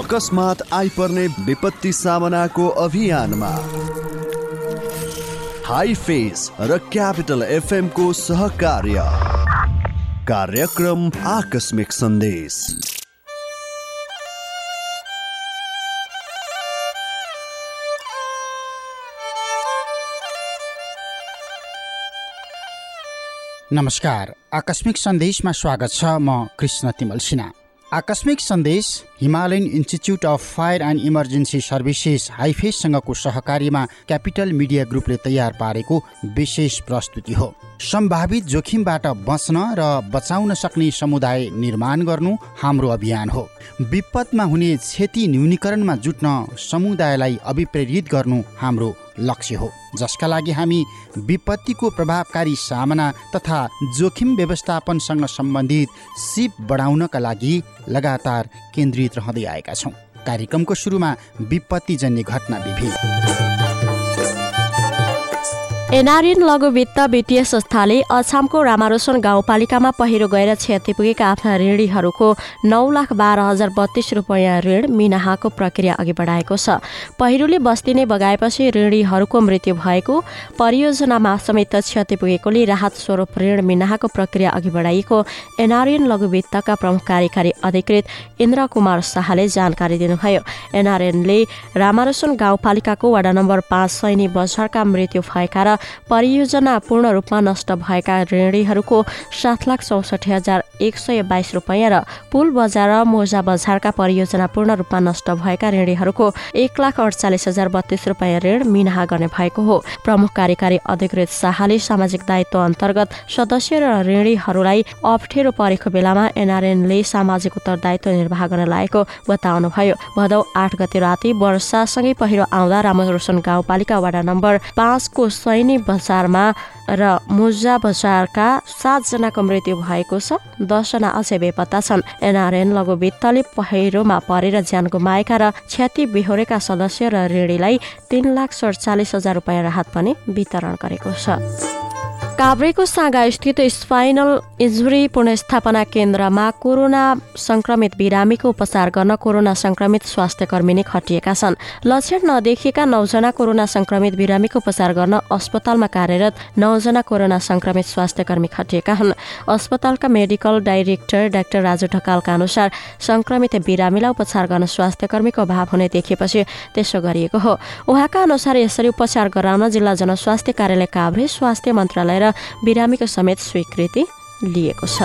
अकस्मात आइपर्ने विपत्ति सामनाको अभियानमा। हाई फेस र क्यापिटल एफएमको सहकार्य। कार्यक्रम आकस्मिक सन्देश। नमस्कार। आकस्मिक सन्देशमा स्वागत छ म कृष्ण तिमल सिन्हा। आकस्मिक सन्देश Himalayan institute of fire and emergency services हाइफेससँगको सहकार्यमा क्यापिटल मिडिया ग्रुपले तयार पारेको विशेष प्रस्तुति हो। सम्भावित जोखिमबाट बच्न र बचाउन सक्ने समुदाय निर्माण गर्नु हाम्रो अभियान हो। विपदमा हुने क्षति न्यूनीकरणमा जुट्न समुदायलाई अभिप्रेरित गर्नु हाम्रो लक्ष्य हो। जसका लागि हामी विपत्तिको प्रभावकारी सामना तथा जोखिम व्यवस्थापनसँग सम्बन्धित सिप बढाउनका लागि लगातार केन्द्रित रहँदै आएका छौँ। कार्यक्रमको सुरुमा विपत्तिजन्य घटना विभिन्न। एनआरएन लघु वित्त वित्तीय संस्थाले अछामको रामारोसन गाउँपालिकामा पहिरो गएर क्षति पुगेका आफ्ना ऋणीहरूको नौ लाख बाह्र हजार बत्तीस रुपियाँ ऋण मिनाहाको प्रक्रिया अघि बढाएको छ। पहिरोले बस्ती नै बगाएपछि ऋणीहरूको मृत्यु भएको परियोजनामा समेत क्षति पुगेकोले राहत स्वरूप ऋण मिनाहाको प्रक्रिया अघि बढाइएको एनआरएन लघु वित्तका प्रमुख कार्यकारी अधिकृत इन्द्र कुमार शाहले जानकारी दिनुभयो। एनआरएनले रामारोसन गाउँपालिकाको वडा नम्बर पाँच सैनी बजारका मृत्यु भएका र परियोजना पूर्ण रूपमा नष्ट भएका ऋणीहरूको सात लाख चौसठी हजार एक सय बाइस रुपियाँ र पुल बजार र मोजा बजारका परियोजना पूर्ण रूपमा नष्ट भएका ऋणीहरूको एक लाख अडचालिस हजार बत्तीस रुपियाँ ऋण मिनाहा गर्ने भएको हो। प्रमुख कार्यकारी अधिकृत शाहले सामाजिक दायित्व अन्तर्गत सदस्य र ऋणीहरूलाई अप्ठ्यारो परेको बेलामा एनआरएनले सामाजिक उत्तरदायित्व निर्वाह गर्न लागेको बताउनुभयो। भदौ आठ गते राति वर्षासँगै पहिरो आउँदा रामरोशन गाउँपालिका वडा नम्बर पाँचको बजारमा र मुजा बजारका सातजनाको मृत्यु भएको छ। दसजना अझै बेपत्ता छन्। एनआरएन लघु वित्तले पहिरोमा परेर ज्यान गुमाएका र क्षति बिहोरेका सदस्य र ऋणीलाई तीन लाख सडचालिस हजार रुपियाँ राहत पनि वितरण गरेको छ। काभ्रेको स्थित स्पाइनल इन्जुरी पुनस्थापना केन्द्रमा कोरोना संक्रमित बिरामीको उपचार गर्न कोरोना संक्रमित स्वास्थ्य कर्मी नै खटिएका छन्। लक्षण नदेखिएका नौजना कोरोना संक्रमित बिरामीको उपचार गर्न अस्पतालमा कार्यरत नौजना कोरोना संक्रमित स्वास्थ्य कर्मी खटिएका हुन्। अस्पतालका मेडिकल डाइरेक्टर डाक्टर राजु ढकालका अनुसार संक्रमित बिरामीलाई उपचार गर्न स्वास्थ्य कर्मीको अभाव हुने देखिएपछि त्यसो गरिएको हो। उहाँका अनुसार यसरी उपचार गराउन जिल्ला जनस्वास्थ्य कार्यालय काभ्रे स्वास्थ्य मन्त्रालय र बिरामीको समेत स्वीकृति लिएको छ।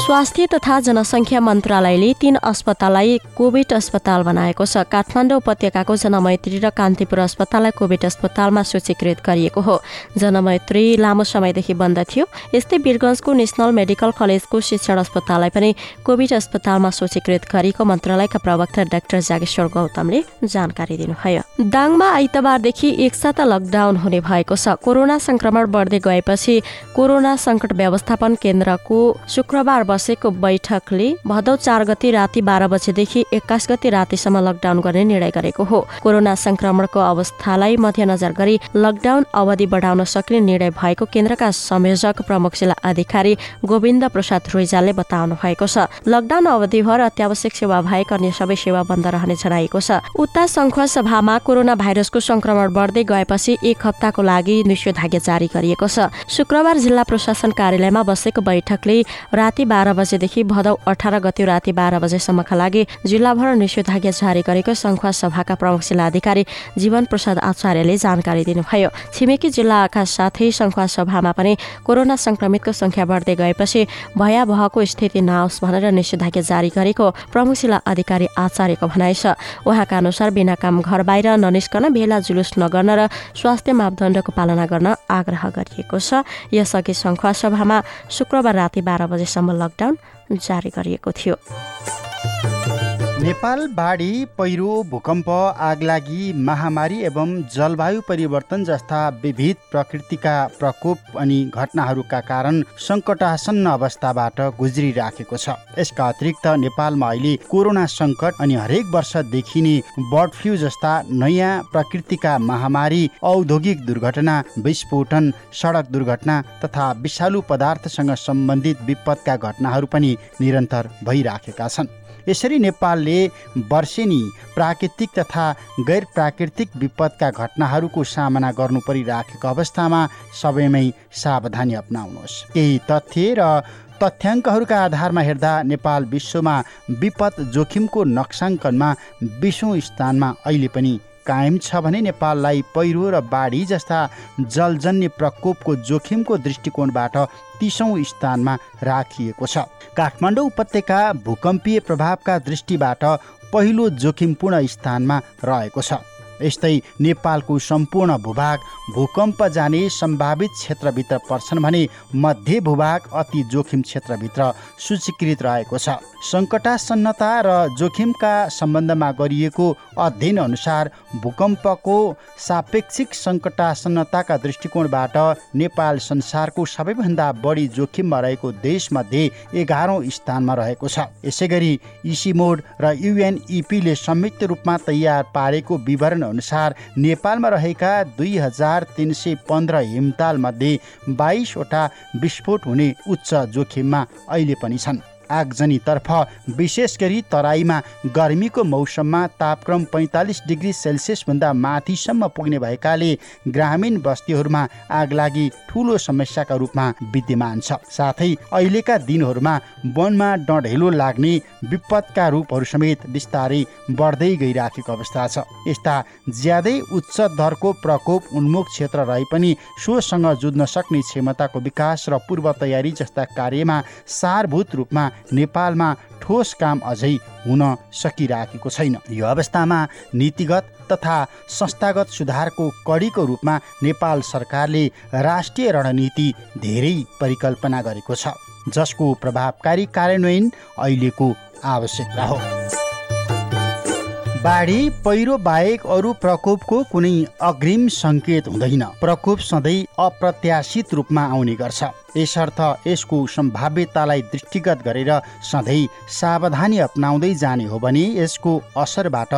स्वास्थ्य तथा जनसङ्ख्या मन्त्रालयले तीन अस्पताललाई कोभिड अस्पताल बनाएको छ। काठमाडौँ उपत्यकाको जनमैत्री र कान्तिपुर अस्पताललाई कोभिड अस्पतालमा सूचीकृत गरिएको हो। जनमैत्री लामो समयदेखि बन्द थियो। यस्तै वीरगंजको नेसनल मेडिकल कलेजको शिक्षण अस्पताललाई पनि कोभिड अस्पतालमा सूचीकृत गरिएको मन्त्रालयका प्रवक्ता डाक्टर जागेश्वर गौतमले जानकारी दिनुभयो। दाङमा आइतबारदेखि एकसाथ लकडाउन हुने भएको छ। कोरोना संक्रमण बढ्दै गएपछि कोरोना संकट व्यवस्थापन केन्द्रको शुक्रबार बसेको बैठकले भदौ चार गति राति बाह्र बजेदेखि एक्काइस गति रातिसम्म लकडाउन गर्ने निर्णय गरेको हो। कोरोना संक्रमणको अवस्थालाई मध्यनजर गरी लकडाउन अवधि बढाउन सक्ने निर्णय भएको केन्द्रका संयोजक प्रमुख जिल्ला अधिकारी गोविन्द प्रसाद रुइजालले बताउनु भएको छ। लकडाउन अवधिभर अत्यावश्यक सेवा बाहेक अन्य सबै सेवा बन्द रहने जनाइएको छ। उता संख सभामा कोरोना भाइरसको संक्रमण बढ्दै गएपछि एक हप्ताको लागि निषेधाज्ञा जारी गरिएको छ। शुक्रबार जिल्ला प्रशासन कार्यालयमा बसेको बैठकले राति बाह्र बजेदेखि भदौ अठार गति राति बाह्र बजेसम्मका लागि जिल्लाभर निषेधाज्ञा जारी गरेको सङ्खुवा सभाका प्रमुख जिल्ला अधिकारी जीवन प्रसाद आचार्यले जानकारी दिनुभयो। छिमेकी जिल्लाका साथै सङ्खुवा सभामा पनि कोरोना संक्रमितको संख्या बढ्दै गएपछि भयावहको स्थिति नआओस् भनेर निषेधाज्ञा जारी गरेको प्रमुख जिल्ला अधिकारी आचार्यको भनाइ छ। उहाँका अनुसार बिना काम घर बाहिर ननिस्कन भेला जुलुस नगर्न र स्वास्थ्य मापदण्डको पालना गर्न आग्रह गरिएको छ। यसअघि सङ्खुवा सभामा शुक्रबार राति बाह्र बजेसम्म लकडाउन जारी गरिएको थियो। नेपाल बाढी पहिरो भूकम्प आगलागी महामारी एवं जलवायु परिवर्तन जस्ता विविध प्रकृतिका प्रकोप अनि घटनाहरूका कारण सङ्कटासन्न अवस्थाबाट गुज्रिराखेको छ। यसका अतिरिक्त नेपालमा अहिले कोरोना सङ्कट अनि हरेक वर्ष देखिने बर्ड फ्लू जस्ता नयाँ प्रकृतिका महामारी औद्योगिक दुर्घटना विस्फोटन सडक दुर्घटना तथा विषालु पदार्थसँग सम्बन्धित विपदका घटनाहरू पनि निरन्तर भइराखेका छन्। यसरी नेपालले वर्षेनी प्राकृतिक तथा गैर प्राकृतिक विपदका घटनाहरूको सामना गर्नु परिराखेको अवस्थामा सबैमै सावधानी अप्नाउनुहोस्। केही तथ्य र तथ्याङ्कहरूका आधारमा हेर्दा नेपाल विश्वमा विपद जोखिमको नक्साङ्कनमा बिसौँ स्थानमा अहिले पनि कायम छ भने नेपाललाई पहिरो र बाढी जस्ता जलजन्य प्रकोपको जोखिमको दृष्टिकोणबाट तिसौँ स्थानमा राखिएको छ। काठमाडौँ उपत्यका भूकम्पीय प्रभावका दृष्टिबाट पहिलो जोखिमपूर्ण स्थानमा रहेको छ। यस्तै नेपालको सम्पूर्ण भूभाग भूकम्प जाने सम्भावित क्षेत्रभित्र पर्छन् भने मध्य भूभाग अति जोखिम क्षेत्रभित्र सूचीकृत रहेको छ। सङ्कटासन्नता र जोखिमका सम्बन्धमा गरिएको अध्ययन अनुसार भूकम्पको सापेक्षिक सङ्कटासन्नताका दृष्टिकोणबाट नेपाल संसारको सबैभन्दा बढी जोखिममा रहेको देशमध्ये एघारौँ स्थानमा रहेको छ। यसै गरी इसिमोड र युएनइपीले संयुक्त रूपमा तयार पारेको विवरण अनुसार नेपालमा रहेका दुई हजार तिन सय पन्ध्र हिमतालमध्ये बाइसवटा विस्फोट हुने उच्च जोखिममा अहिले पनि छन्। आगजनीतर्फ विशेष गरी तराईमा गर्मीको मौसममा तापक्रम पैँतालिस डिग्री सेल्सियसभन्दा माथिसम्म पुग्ने भएकाले ग्रामीण बस्तीहरूमा आगलागी ठुलो समस्याका रूपमा विद्यमान छ। साथै अहिलेका दिनहरूमा वनमा डढेलो लाग्ने विपदका रूपहरू समेत बिस्तारै बढ्दै गइराखेको अवस्था छ। यस्ता ज्यादै उच्च दरको प्रकोप उन्मुख क्षेत्र रहे पनि सोसँग जुझ्न सक्ने क्षमताको विकास र पूर्व तयारी जस्ता कार्यमा सारभूत रूपमा नेपालमा ठोस काम अझै हुन सकिराखेको छैन। यो अवस्थामा नीतिगत तथा संस्थागत सुधारको कडीको रूपमा नेपाल सरकारले राष्ट्रिय रणनीति धेरै परिकल्पना गरेको छ जसको प्रभावकारी कार्यान्वयन अहिलेको आवश्यकता हो। बाढी पहिरो बाहेक अरू प्रकोपको कुनै अग्रिम सङ्केत हुँदैन। प्रकोप सधैँ अप्रत्याशित रूपमा आउने गर्छ। यसर्थ यसको सम्भाव्यतालाई दृष्टिगत गरेर सधैँ सावधानी अप्नाउँदै जाने हो भने यसको असरबाट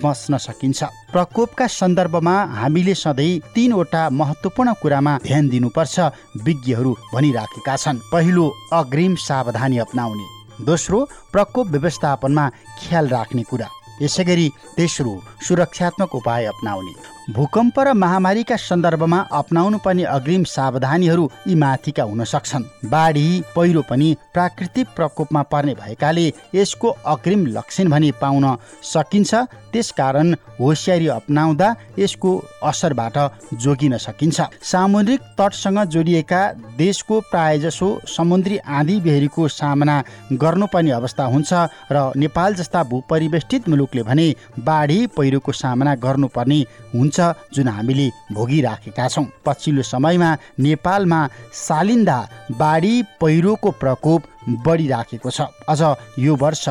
बच्न सकिन्छ। प्रकोपका सन्दर्भमा हामीले सधैँ तिनवटा महत्त्वपूर्ण कुरामा ध्यान दिनुपर्छ विज्ञहरू भनिराखेका छन्। पहिलो अग्रिम सावधानी अप्नाउने। दोस्रो प्रकोप व्यवस्थापनमा ख्याल राख्ने कुरा। यसै गरी तेस्रो सुरक्षात्मक उपाय अप्नाउने। भूकम्प र महामारीका सन्दर्भमा अप्नाउनु पर्ने अग्रिम सावधानीहरू यी माथिका हुन सक्छन्। बाढी पहिरो पनि प्राकृतिक प्रकोपमा पर्ने भएकाले यसको अग्रिम लक्षण भने पाउन सकिन्छ। त्यसकारण होसियारी अप्नाउँदा यसको असरबाट जोगिन सकिन्छ। सामुद्रिक तटसँग जोडिएका देशको प्रायजसो समुद्री आँधी बेहरीको सामना गर्नुपर्ने अवस्था हुन्छ र नेपाल जस्ता भूपरिवेष्टित मुलुकले भने बाढी पहिरोको सामना गर्नुपर्ने हुन्छ। जुन हामीले भोगिराखेका छौँ। पछिल्लो समयमा नेपालमा सालिन्दा बाढी पहिरोको प्रकोप बढिराखेको छ। अझ यो वर्ष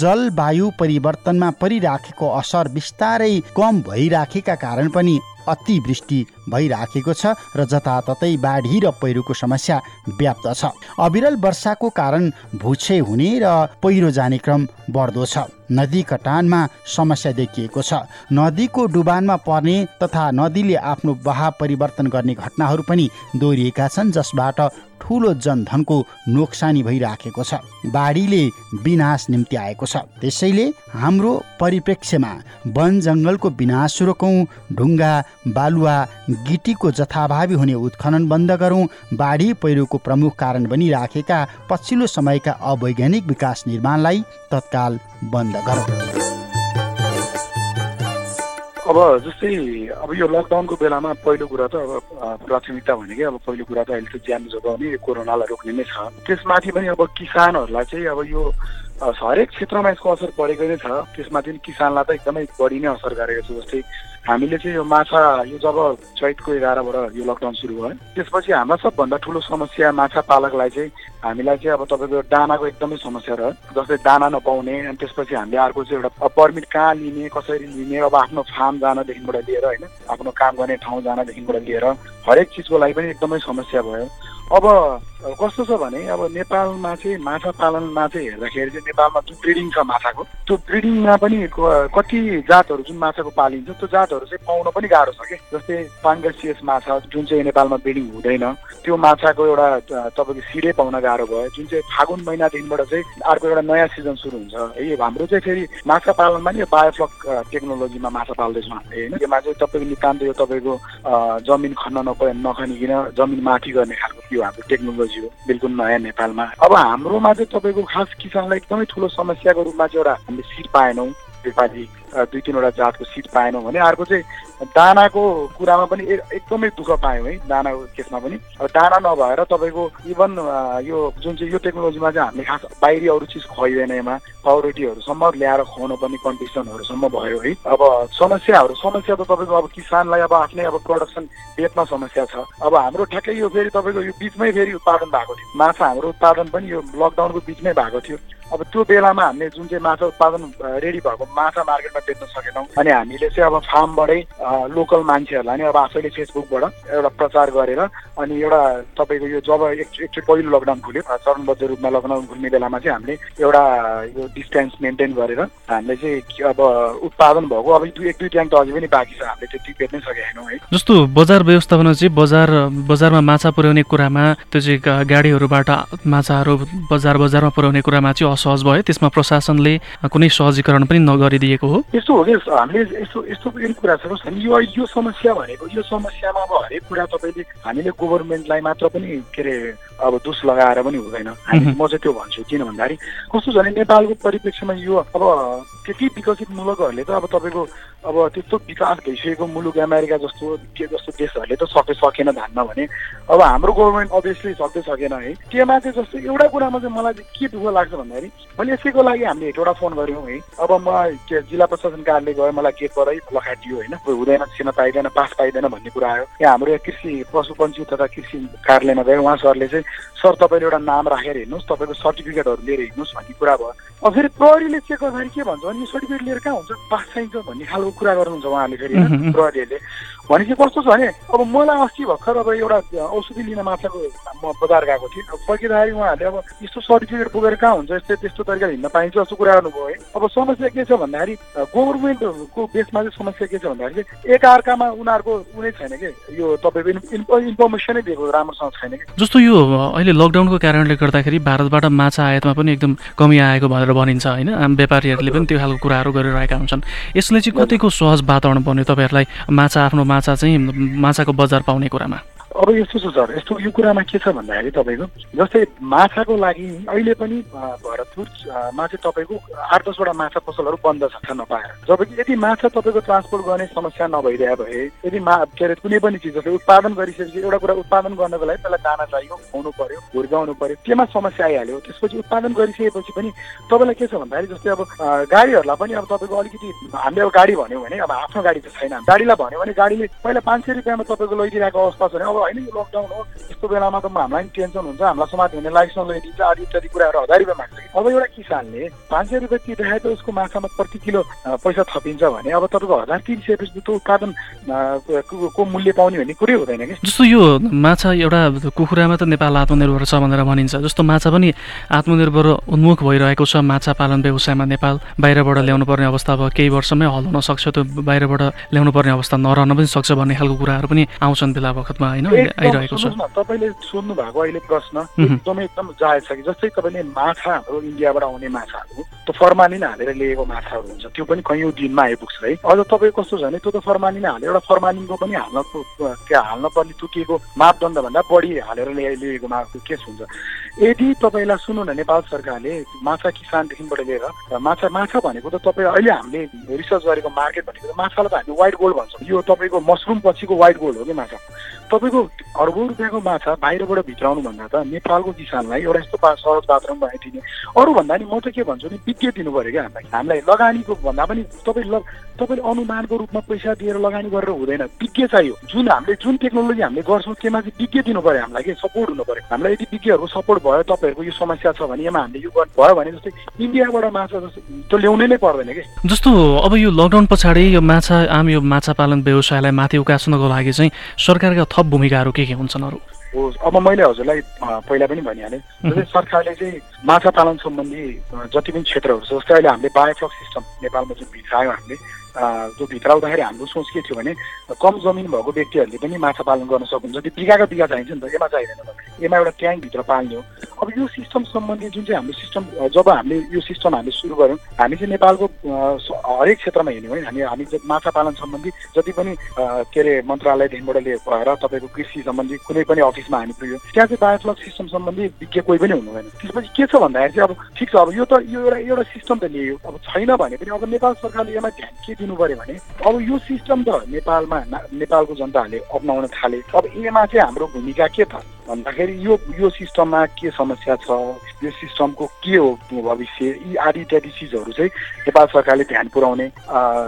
जलवायु परिवर्तनमा परिराखेको असर बिस्तारै कम भइराखेका कारण पनि अतिवृष्टि भइराखेको छ र जताततै बाढी र पहिरोको समस्या व्याप्त छ। अविरल वर्षाको कारण भुछे हुने र पहिरो जाने क्रम बढ्दो छ। नदी कटानमा समस्या देखिएको छ। नदीको डुबानमा पर्ने तथा नदीले आफ्नो बहाव परिवर्तन गर्ने घटनाहरू पनि दोहोरिएका छन् जसबाट ठुलो जनधनको नोक्सानी भइराखेको छ। बाढीले विनाश निम्ति आएको छ। त्यसैले हाम्रो परिप्रेक्ष्यमा वन जङ्गलको विनाश रोकौँ ढुङ्गा बालुवा गिटीको जथाभावी हुने उत्खनन बन्द गरौँ। बाढी पहिरोको प्रमुख कारण बनिराखेका पछिल्लो समयका अवैज्ञानिक विकास निर्माणलाई तत्काल बन्द गरौँ। अब जस्तै अब यो लकडाउनको बेलामा पहिलो कुरा त अब प्राथमिकता भनेकै अब पहिलो कुरा त अहिले त ज्यान जोगाउने कोरोनालाई रोक्ने नै छ। त्यसमाथि पनि अब किसानहरूलाई चाहिँ अब यो हरेक क्षेत्रमा यसको असर परेको नै छ। त्यसमाथि किसानलाई त एकदमै बढी नै असर गरेको छ। जस्तै हामीले चाहिँ यो माछा यो जब चैतको एघारबाट यो लकडाउन सुरु भयो त्यसपछि हाम्रा सबभन्दा ठुलो समस्या माछा पालकलाई चाहिँ हामीलाई चाहिँ अब तपाईँको दानाको एकदमै समस्या रह्यो। जस्तै दाना नपाउने अनि त्यसपछि हामीले अर्को चाहिँ एउटा पर्मिट कहाँ लिने कसरी लिने अब आफ्नो फार्म जानदेखिबाट लिएर होइन आफ्नो काम गर्ने ठाउँ जानदेखिबाट लिएर हरेक चिजको लागि पनि एकदमै समस्या भयो। अब कस्तो छ भने अब नेपालमा चाहिँ माछा पालनमा चाहिँ हेर्दाखेरि चाहिँ नेपालमा जुन ब्रिडिङ छ माछाको त्यो ब्रिडिङमा पनि कति जातहरू जुन माछाको पालिन्छ त्यो जातहरू चाहिँ पाउन पनि गाह्रो छ कि? जस्तै पाङ्गासियस माछा जुन चाहिँ नेपालमा ब्रिडिङ हुँदैन त्यो माछाको एउटा तपाईँको सिरे पाउन गाह्रो भयो जुन चाहिँ फागुन महिनादेखिबाट चाहिँ अर्को एउटा नयाँ सिजन सुरु हुन्छ। है हाम्रो चाहिँ फेरि माछा पालनमा नि बायोफ्लक टेक्नोलोजीमा माछा पाल्दैछौँ हामीले होइन? यसमा चाहिँ तपाईँको नितान्त यो तपाईँको जमिन खन्न नप नखनिकन जमिन माथि गर्ने खालको यो हाम्रो टेक्नोलोजी हो बिल्कुल नयाँ नेपालमा। अब हाम्रोमा चाहिँ तपाईँको खास किसानलाई एकदमै ठुलो समस्याको रूपमा चाहिँ एउटा हामीले सिट पाएनौँ। नेपाली दुई तिनवटा जातको सिट पाएनौँ भने अर्को चाहिँ दानाको कुरामा पनि एकदमै दुःख पायौँ है दानाको केसमा पनि। अब दाना नभएर तपाईँको इभन यो जुन चाहिँ यो टेक्नोलोजीमा चाहिँ हामीले खास बाहिरी अरू चिज खुवाइँदैन यसमा पाउरोटीहरूसम्म ल्याएर खुवाउनु पर्ने कन्डिसनहरूसम्म भयो है। अब समस्याहरू समस्या त तपाईँको अब किसानलाई अब आफ्नै अब प्रडक्सन बेचमा समस्या छ। अब हाम्रो ठ्याक्कै यो फेरि तपाईँको यो बिचमै फेरि उत्पादन भएको थियो। माछा हाम्रो उत्पादन पनि यो लकडाउनको बिचमै भएको थियो। अब त्यो बेलामा हामीले जुन चाहिँ माछा उत्पादन रेडी भएको माछा मार्केटमा बेच्न सकेनौँ अनि हामीले चाहिँ अब फार्मबाटै लोकल मान्छेहरूलाई नि अब आफैले फेसबुकबाट एउटा प्रचार गरेर अनि एउटा तपाईँको यो जब एकचोटि पहिलो लकडाउन खुल्यो चरणबद्ध रूपमा लकडाउन खुल्ने बेलामा चाहिँ हामीले एउटा यो डिस्टेन्स मेन्टेन गरेर हामीले चाहिँ अब उत्पादन भएको अब एक दुई ट्याङ्क त अझै पनि बाँकी छ हामीले त्यति बेच्नै सकेका छैनौँ है। जस्तो बजार व्यवस्थापन चाहिँ बजार बजारमा माछा पुर्याउने कुरामा त्यो चाहिँ गाडीहरूबाट माछाहरू बजार बजारमा पुर्याउने कुरामा चाहिँ असहज भयो। त्यसमा प्रशासनले कुनै सहजीकरण पनि नगरिदिएको हो। यस्तो हो कि हामीले यस्तो यस्तो पनि कुरा छ यो यो समस्या भनेको यो समस्यामा अब हरेक कुरा तपाईँले हामीले गभर्मेन्टलाई मात्र पनि के अरे अब दोष लगाएर पनि हुँदैन। म चाहिँ त्यो भन्छु किन भन्दाखेरि कस्तो छ भने नेपालको परिप्रेक्ष्यमा यो अब त्यति विकसित मुलुकहरूले त अब तपाईँको अब त्यस्तो विकास भइसकेको मुलुक अमेरिका जस्तो के जस्तो देशहरूले त सके सकेन धान्न भने। अब हाम्रो गभर्मेन्ट अभियसली सक्दै सकेन है। त्यसमा चाहिँ जस्तो एउटा कुरामा चाहिँ मलाई के दुःख लाग्छ भन्दाखेरि मैले यसैको लागि हामीले हेटवटा फोन गऱ्यौँ है। अब म जिल्ला प्रशासन कार्यालय गएँ मलाई गेटबाटै लखाटियो होइन। हुँदैन छिन पाइँदैन पास पाइँदैन भन्ने कुरा आयो। यहाँ हाम्रो यहाँ कृषि पशुपन्छी तथा कृषि कार्यालयमा गयो उहाँ सरले चाहिँ सर तपाईँले एउटा नाम राखेर हिँड्नुहोस् तपाईँको सर्टिफिकेटहरू लिएर हिँड्नुहोस् भन्ने कुरा भयो। अब फेरि प्रहरीले चेक गर्दाखेरि के भन्छ भने यो सर्टिफिकेट लिएर कहाँ हुन्छ? पास चाहिन्छ भन्ने खालको कुरा गर्नुहुन्छ उहाँले फेरि प्रहरीहरूले। भनेपछि कस्तो छ भने अब मलाई अस्ति भर्खर अब एउटा औषधि लिन माछाको म बजार गएको थिएँ। अब फर्किँदाखेरि उहाँहरूले अब यस्तो सर्टिफिकेट पुगेर कहाँ हुन्छ यस्तै त्यस्तो तरिकाले हिँड्न पाइन्छ जस्तो कुरा गर्नुभयो है। अब समस्या के छ भन्दाखेरि गभर्मेन्टको बेसमा चाहिँ समस्या के छ भन्दाखेरि चाहिँ एकअर्कामा उनीहरूको उनी छैन कि? यो तपाईँको इन्फर्मेसनै दिएको राम्रोसँग छैन कि? जस्तो यो अहिले लकडाउनको कारणले गर्दाखेरि भारतबाट माछा आयातमा पनि एकदम कमी आएको भनेर भनिन्छ होइन? आम व्यापारीहरूले पनि त्यो खालको कुराहरू गरिरहेका हुन्छन्। यसले चाहिँ कतिको सहज वातावरण बन्यो तपाईँहरूलाई माछा आफ्नो माछा चाहिँ माछाको बजार पाउने कुरामा। अब यस्तो छ सर यस्तो यो कुरामा के छ भन्दाखेरि तपाईँको जस्तै माछाको लागि अहिले पनि भरतपुरमा चाहिँ तपाईँको आठ दसवटा माछा पसलहरू बन्द छ नपाएर। जब कि यदि माछा तपाईँको ट्रान्सपोर्ट गर्ने समस्या नभइदिए भए यदि मा के अरे कुनै पनि चिज जस्तै उत्पादन गरिसकेपछि एउटा कुरा उत्पादन गर्नको लागि पहिला दाना चाहियो खुवाउनु पर्यो हुर्काउनु पर्यो त्यसमा समस्या आइहाल्यो। त्यसपछि उत्पादन गरिसकेपछि पनि तपाईँलाई के छ भन्दाखेरि जस्तै अब गाडीहरूलाई पनि अब तपाईँको अलिकति हामीले अब गाडी भन्यो भने अब आफ्नो गाडी त छैन। गाडीलाई भन्यो भने गाडीले पहिला पाँच सय रुपियाँमा तपाईँको लैदिरहेको अवस्था छ भने अब होइन यो लकडाउन हो। यस्तो बेलामा त हामीलाई पनि टेन्सन हुन्छ। हामीलाई समाज हुने लाइसेन्स ल्याइदिन्छ आदि इत्यादि कुराहरू हजार रुपियाँ माग्छ अब एउटा किसानले पाँच सय रुपियाँ तिर्दाखेरि त उसको माछामा प्रति किलो पैसा थपिन्छ भने अब तपाईँको हजार तिरिसकेपछि त्यो उत्पादन को मूल्य पाउने भन्ने कुरै हुँदैन कि? जस्तो यो माछा एउटा कुखुरामा त नेपाल आत्मनिर्भर छ भनेर भनिन्छ। जस्तो माछा पनि आत्मनिर्भर उन्मुख भइरहेको छ माछा पालन व्यवसायमा नेपाल। बाहिरबाट ल्याउनु पर्ने अवस्था अब केही वर्षमै हल हुन सक्छ। त्यो बाहिरबाट ल्याउनु पर्ने अवस्था नरहन पनि सक्छ भन्ने खालको कुराहरू पनि आउँछन् बेला बखतमा होइन? आइरहेको छ। तपाईँले सोध्नु भएको अहिले प्रश्न एकदमै एकदम जायज छ कि जस्तै तपाईँले माछा हाम्रो इन्डियाबाट आउने माछाहरू त्यो फर्मालिन हालेर लिएको माछाहरू हुन्छ। त्यो पनि कैयौँ दिनमा आइपुग्छ है। अझ तपाईँ कस्तो छ भने त्यो त फर्मालिन हालेर एउटा फर्मालिनको पनि हाल्न त्यो हाल्न पर्ने तोकिएको मापदण्डभन्दा बढी हालेर लिएको माछाको केस हुन्छ। यदि तपाईँलाई सुन्नु न नेपाल सरकारले माछा किसानदेखिबाट लिएर माछा माछा भनेको त तपाईँ अहिले हामीले रिसर्च गरेको मार्केट भनेको माछालाई त हामी व्हाइट गोल्ड भन्छौँ। यो तपाईँको मसरुम पछिको व्हाइट गोल्ड हो कि माछा? तपाईँको अर्बौँ रुपियाँको माछा बाहिरबाट भित्राउनु भन्दा त नेपालको किसानलाई एउटा यस्तो सहज वातावरण बनाइदिने अरू भन्दा नि म त के भन्छु नि विज्ञ दिनु पऱ्यो क्या? हामीलाई हामीलाई लगानीको भन्दा पनि तपाईँ ल तपाईँले अनुमानको रूपमा पैसा दिएर लगानी गरेर हुँदैन। विज्ञ चाहियो। जुन हामीले जुन टेक्नोलोजी हामीले गर्छौँ त्यसमा चाहिँ विज्ञ दिनु पऱ्यो हामीलाई के सपोर्ट हुनु पऱ्यो हामीलाई यदि विज्ञहरूको सपोर्ट भयो तपाईँहरूको यो समस्या छ भने यसमा हामीले यो भयो भने जस्तै इन्डियाबाट माछा जस्तो त्यो ल्याउनै नै पर्दैन कि। जस्तो अब यो लकडाउन पछाडि यो माछा आम यो माछा पालन व्यवसायलाई माथि उकास्नको लागि चाहिँ सरकारका थप भूमिकाहरू के के हुन्छन् अरू? हो अब मैले हजुरलाई पहिला पनि भनिहालेँ। जस्तै सरकारले चाहिँ माछा पालन सम्बन्धी जति पनि क्षेत्रहरू छ जस्तै अहिले हामीले बायोफ्लक सिस्टम नेपालमा जुन भित्रायो हामीले जो भित्राउँदाखेरि हाम्रो सोच के थियो भने कम जमिन भएको व्यक्तिहरूले पनि माछा पालन गर्न सक्नुहुन्छ। त्यो बिघाको बिघा चाहिन्छ नि त एमा चाहिँदैन एमा एउटा ट्याङ्कभित्र पाल्ने हो। अब यो सिस्टम सम्बन्धी जुन चाहिँ हाम्रो सिस्टम जब हामीले यो सिस्टम हामीले सुरु गऱ्यौँ हामी चाहिँ नेपालको हरेक क्षेत्रमा हेर्ने होइन हामी हामी माछा पालन सम्बन्धी जति पनि के अरे मन्त्रालयदेखिबाट लिएर भएर तपाईँको कृषि सम्बन्धी कुनै पनि अफिसमा हामी पुग्यौँ त्यहाँ चाहिँ बायोफ्लक सिस्टम सम्बन्धी विज्ञ कोही पनि हुनु भएन। त्यसपछि के छ भन्दाखेरि चाहिँ अब ठिक छ अब यो त यो एउटा एउटा सिस्टम त ल्यायो अब छैन भने पनि अब नेपाल सरकारले यसमा ध्यान के दिनु पऱ्यो भने अब यो सिस्टम त नेपालमा नेपालको जनताहरूले अप्नाउन थाले। अब यसमा चाहिँ हाम्रो भूमिका के त भन्दाखेरि यो यो सिस्टममा के समस्या छ? यो सिस्टमको के हो भविष्य? यी आदि इत्यादि चिजहरू चाहिँ नेपाल सरकारले ध्यान पुर्याउने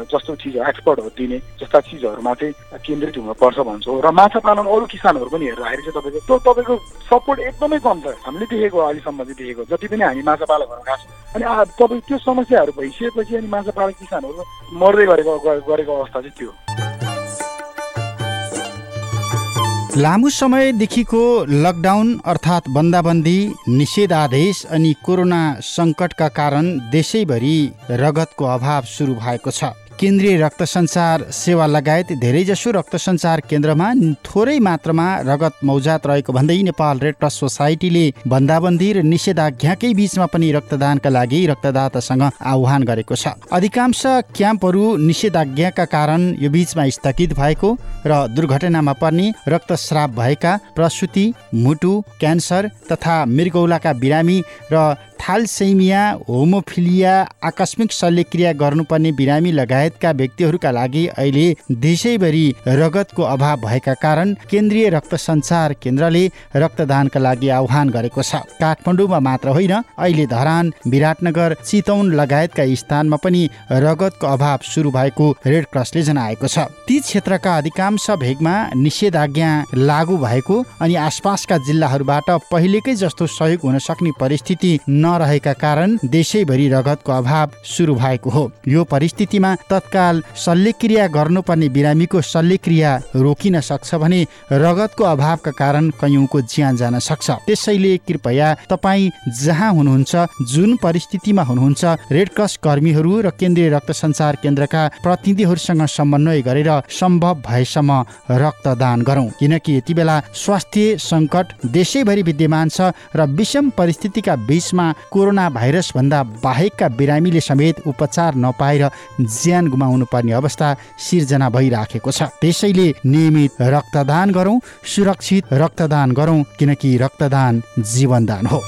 जस्तो चिजहरू एक्सपर्टहरू दिने जस्ता चिजहरूमा चाहिँ केन्द्रित हुनुपर्छ भन्छौँ। र माछा पालन अरू किसानहरू पनि हेर्दाखेरि चाहिँ तपाईँको त्यो तपाईँको सपोर्ट एकदमै कम छ। हामीले देखेको अहिलेसम्म चाहिँ देखेको जति पनि हामी माछा पालकहरू छौँ अनि तपाईँ त्यो समस्याहरू भइसकेपछि अनि माछा पालक किसानहरू मर्दै गरेको गरेको अवस्था चाहिँ त्यो लामो समयदेखिको लकडाउन अर्थात् बन्दाबन्दी निषेधादेश अनि कोरोना सङ्कटका कारण देशैभरि रगतको अभाव सुरु भएको छ। केन्द्रीय रक्त सञ्चार सेवा लगायत धेरैजसो रक्त सञ्चार केन्द्रमा थोरै मात्रामा रगत मौजात रहेको भन्दै नेपाल रेड क्रस सोसाइटीले बन्दाबन्दी र निषेधाज्ञाकै बिचमा पनि रक्तदानका लागि रक्तदातासँग आह्वान गरेको छ। अधिकांश क्याम्पहरू निषेधाज्ञाका कारण यो बिचमा स्थगित भएको र दुर्घटनामा पर्ने रक्तस्राव भएका प्रसुति मुटु क्यान्सर तथा मृगौलाका बिरामी र थालसेमिया होमोफिलिया आकस्मिक शल्यक्रिया गर्नुपर्ने बिरामी लगायतका व्यक्तिहरूका लागि अहिले देशैभरि रगतको अभाव भएका कारण केन्द्रीय रक्त सञ्चार केन्द्रले रक्तदानका लागि आह्वान गरेको छ। काठमाडौँमा मात्र होइन अहिले धरान विराटनगर चितौन लगायतका स्थानमा पनि रगतको अभाव सुरु भएको रेड क्रसले जनाएको छ। ती क्षेत्रका अधिकांश भेगमा निषेधाज्ञा लागू भएको अनि आसपासका जिल्लाहरूबाट पहिलेकै जस्तो सहयोग हुन सक्ने परिस्थिति न नरहेका कारण देशैभरि रगतको अभाव सुरु भएको हो। यो परिस्थितिमा तत्काल शल्यक्रिया गर्नुपर्ने बिरामीको शल्यक्रिया रोकिन सक्छ भने रगतको अभावका कारण कैयौँको ज्यान जान सक्छ। त्यसैले कृपया तपाईँ जहाँ हुनुहुन्छ जुन परिस्थितिमा हुनुहुन्छ रेड क्रस कर्मीहरू र केन्द्रीय रक्त सञ्चार केन्द्रका प्रतिनिधिहरूसँग समन्वय गरेर सम्भव भएसम्म रक्तदान गरौँ। किनकि यति बेला स्वास्थ्य सङ्कट देशैभरि विद्यमान छ र विषम परिस्थितिका बिचमा कोरोना भाइरस भन्दा बाहेकका बिरामीले समेत उपचार नपाएर ज्यान गुमाउनु पर्ने अवस्था सिर्जना भइराखेको छ। त्यसैले नियमित रक्तदान गरौँ सुरक्षित रक्तदान गरौँ किनकि रक्तदान जीवनदान हो।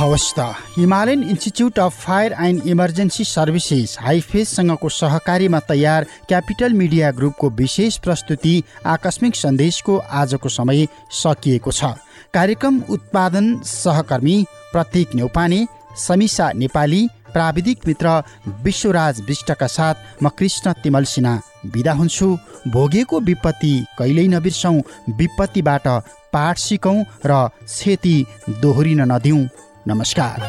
हवस् त Himalayan institute of fire and emergency services हाइफेससँगको सहकारीमा तयार क्यापिटल मिडिया ग्रुपको विशेष प्रस्तुति आकस्मिक सन्देशको आजको समय सकिएको छ। कार्यक्रम उत्पादन सहकर्मी प्रतीक नेउपाने समीसा नेपाली प्राविधिक मित्र विश्वराज विष्टका साथ म कृष्ण तिमल सिन्हा बिदा हुन्छु। भोगेको विपत्ति कहिल्यै नबिर्सौँ। विपत्तिबाट पाठ सिकौँ र क्षति दोहोरिन नदिउँ। नमस्कार।